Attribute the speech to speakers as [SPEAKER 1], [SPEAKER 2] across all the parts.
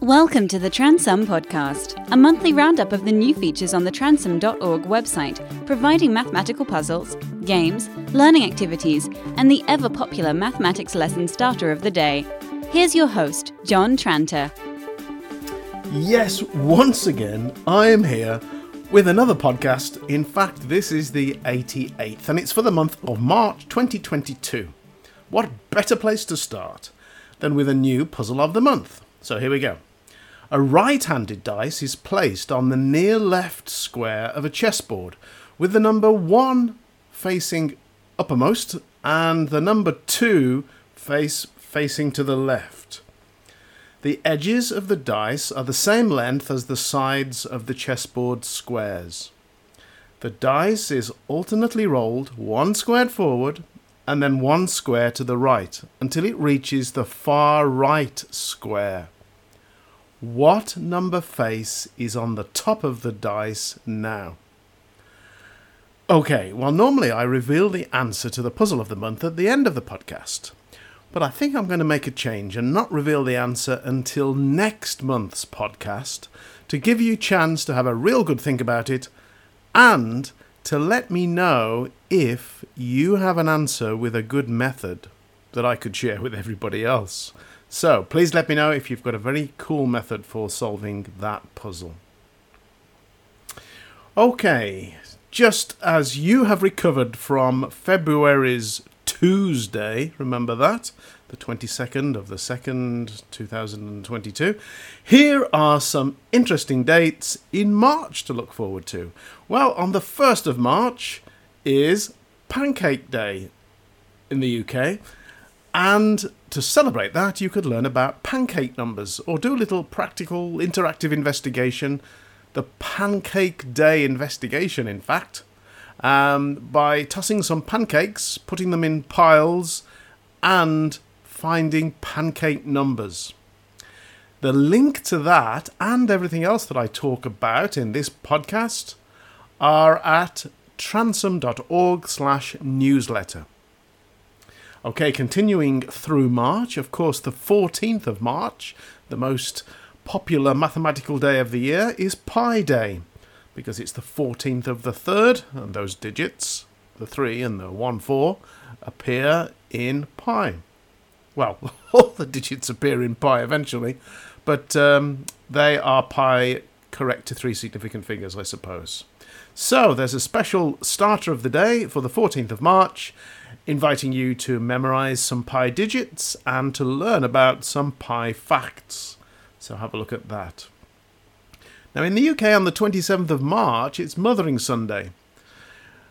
[SPEAKER 1] Welcome to the Transum Podcast, a monthly roundup of the new features on the transum.org website, providing mathematical puzzles, games, learning activities, and the ever popular mathematics lesson starter of the day. Here's your host, John Tranter.
[SPEAKER 2] Yes, once again, I am here with another podcast. In fact, this is the 88th, and it's for the month of March 2022. What better place to start than with a new puzzle of the month? So here we go. A right-handed dice is placed on the near left square of a chessboard, with the number 1 facing uppermost and the number 2 face facing to the left. The edges of the dice are the same length as the sides of the chessboard squares. The dice is alternately rolled one squared forward and then one square to the right until it reaches the far right square. What number face is on the top of the dice now? Okay, well, normally I reveal the answer to the puzzle of the month at the end of the podcast. But I think I'm going to make a change and not reveal the answer until next month's podcast to give you a chance to have a real good think about it and to let me know if you have an answer with a good method that I could share with everybody else. So please let me know if you've got a very cool method for solving that puzzle. Okay, just as you have recovered from February's Twosday, remember that? The 22nd of the 2nd, 2022. Here are some interesting dates in March to look forward to. Well, on the 1st of March is Pancake Day in the UK. And to celebrate that, you could learn about pancake numbers or do a little practical interactive investigation, the Pancake Day investigation, in fact, um, by tossing some pancakes, putting them in piles, and finding pancake numbers. The link to that and everything else that I talk about in this podcast are at transum.org slash newsletter. Okay, continuing through March, of course, the 14th of March, the most popular mathematical day of the year, is Pi Day, because it's the 14th of the third, and those digits, the 3 and the 1 4, appear in pi. Well, all the digits appear in pi eventually, but um, they are pi correct to three significant figures, I suppose. So there's a special starter of the day for the 14th of March, inviting you to memorize some pi digits and to learn about some pi facts. So have a look at that. Now, in the UK on the 27th of March, it's Mothering Sunday.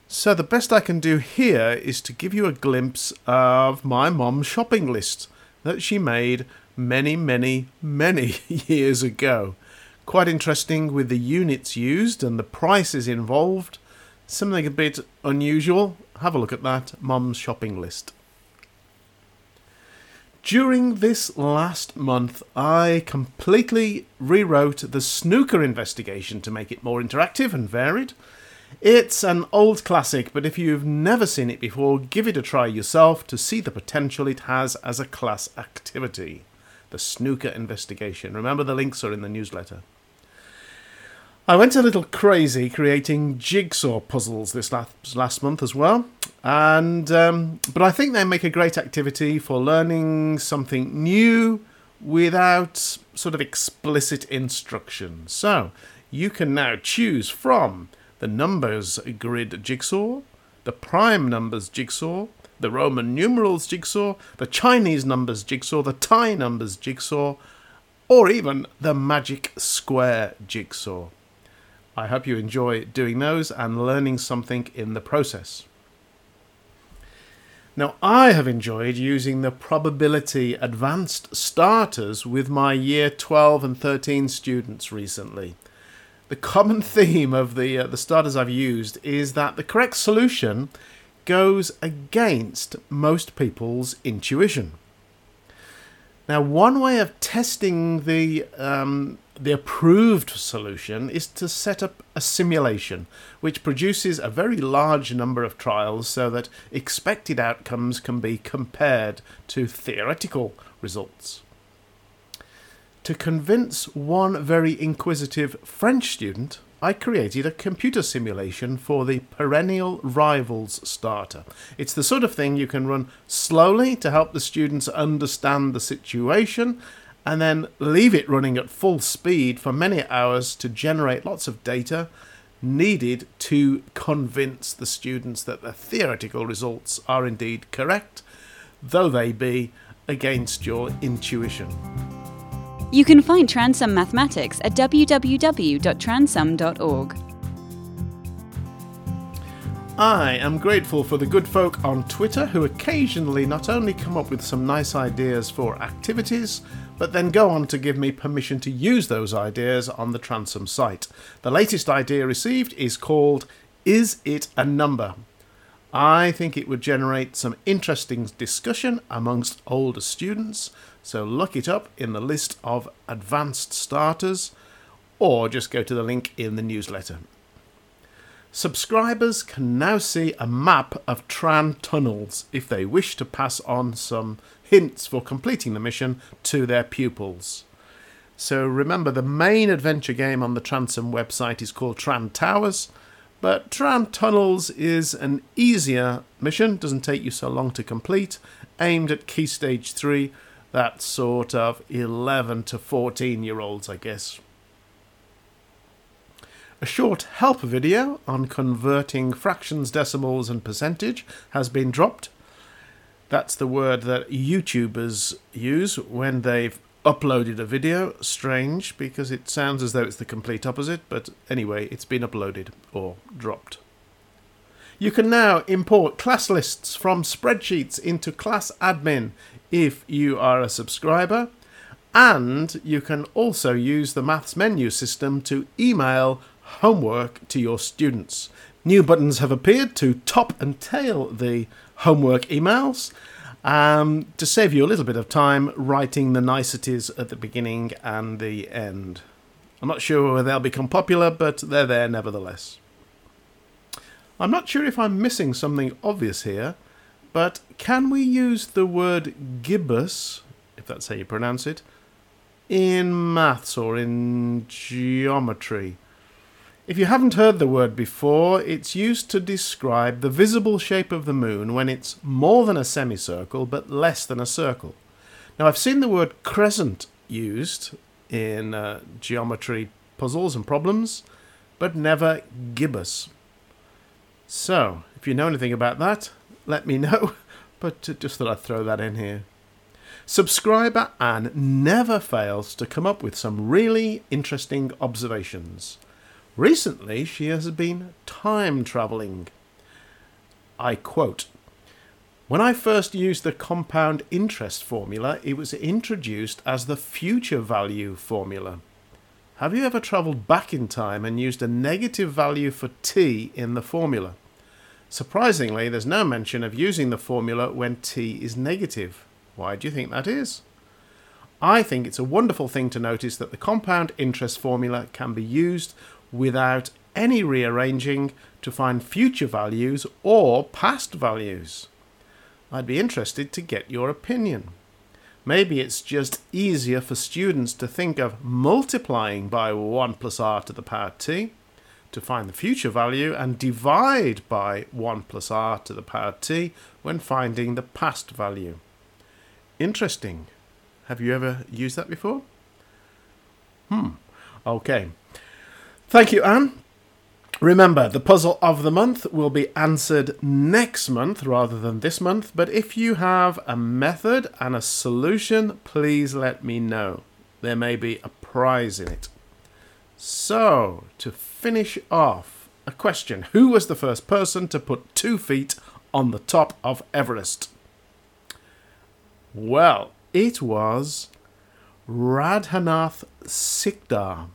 [SPEAKER 2] So, the best I can do here is to give you a glimpse of my mom's shopping list that she made many, many, many years ago. Quite interesting with the units used and the prices involved. Something a bit unusual. Have a look at that Mum's shopping list. During this last month, I completely rewrote the snooker investigation to make it more interactive and varied. It's an old classic, but if you've never seen it before, give it a try yourself to see the potential it has as a class activity. The snooker investigation. Remember, the links are in the newsletter. I went a little crazy creating jigsaw puzzles this last, last month as well, and um, but I think they make a great activity for learning something new without sort of explicit instruction. So you can now choose from the numbers grid jigsaw, the prime numbers jigsaw, the Roman numerals jigsaw, the Chinese numbers jigsaw, the Thai numbers jigsaw, or even the magic square jigsaw. I hope you enjoy doing those and learning something in the process. Now, I have enjoyed using the probability advanced starters with my year 12 and 13 students recently. The common theme of the, uh, the starters I've used is that the correct solution goes against most people's intuition. Now, one way of testing the um, the approved solution is to set up a simulation which produces a very large number of trials so that expected outcomes can be compared to theoretical results. To convince one very inquisitive French student, I created a computer simulation for the Perennial Rivals starter. It's the sort of thing you can run slowly to help the students understand the situation and then leave it running at full speed for many hours to generate lots of data needed to convince the students that the theoretical results are indeed correct, though they be against your intuition.
[SPEAKER 1] You can find Transum Mathematics at www.transum.org.
[SPEAKER 2] I am grateful for the good folk on Twitter who occasionally not only come up with some nice ideas for activities, but then go on to give me permission to use those ideas on the Transum site. The latest idea received is called Is It a Number? I think it would generate some interesting discussion amongst older students so look it up in the list of advanced starters or just go to the link in the newsletter. Subscribers can now see a map of Tran tunnels if they wish to pass on some hints for completing the mission to their pupils. So remember, the main adventure game on the Transum website is called Tran Towers, but Tran Tunnels is an easier mission, doesn't take you so long to complete, aimed at Key Stage 3 that sort of 11 to 14 year olds, I guess. A short help video on converting fractions, decimals, and percentage has been dropped. That's the word that YouTubers use when they've uploaded a video. Strange because it sounds as though it's the complete opposite, but anyway, it's been uploaded or dropped. You can now import class lists from spreadsheets into Class Admin if you are a subscriber. And you can also use the Maths menu system to email homework to your students. New buttons have appeared to top and tail the homework emails um, to save you a little bit of time writing the niceties at the beginning and the end. I'm not sure whether they'll become popular, but they're there nevertheless. I'm not sure if I'm missing something obvious here. But can we use the word gibbous, if that's how you pronounce it, in maths or in geometry? If you haven't heard the word before, it's used to describe the visible shape of the moon when it's more than a semicircle but less than a circle. Now, I've seen the word crescent used in uh, geometry puzzles and problems, but never gibbous. So, if you know anything about that, let me know. But just thought I'd throw that in here. Subscriber Anne never fails to come up with some really interesting observations. Recently, she has been time travelling. I quote When I first used the compound interest formula, it was introduced as the future value formula. Have you ever travelled back in time and used a negative value for t in the formula? Surprisingly, there's no mention of using the formula when t is negative. Why do you think that is? I think it's a wonderful thing to notice that the compound interest formula can be used without any rearranging to find future values or past values. I'd be interested to get your opinion. Maybe it's just easier for students to think of multiplying by 1 plus r to the power t to find the future value and divide by 1 plus r to the power t when finding the past value. Interesting. Have you ever used that before? Hmm. Okay. Thank you, Anne. Remember, the puzzle of the month will be answered next month rather than this month, but if you have a method and a solution, please let me know. There may be a prize in it. So, to finish off, a question Who was the first person to put two feet on the top of Everest? Well, it was Radhanath Sikdar,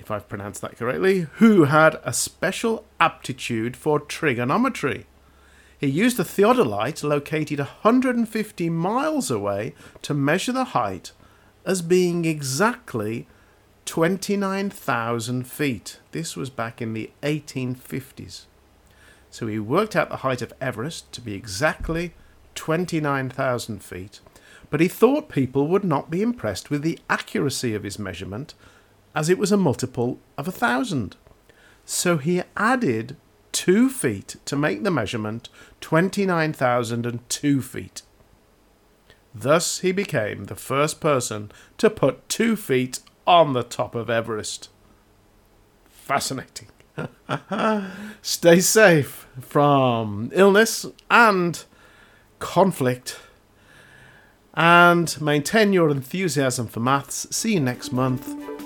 [SPEAKER 2] if I've pronounced that correctly, who had a special aptitude for trigonometry. He used a theodolite located 150 miles away to measure the height as being exactly 29,000 feet. This was back in the 1850s. So he worked out the height of Everest to be exactly 29,000 feet, but he thought people would not be impressed with the accuracy of his measurement, as it was a multiple of a thousand. So he added two feet to make the measurement 29,002 feet. Thus he became the first person to put two feet on the top of Everest. Fascinating. Stay safe from illness and conflict and maintain your enthusiasm for maths. See you next month.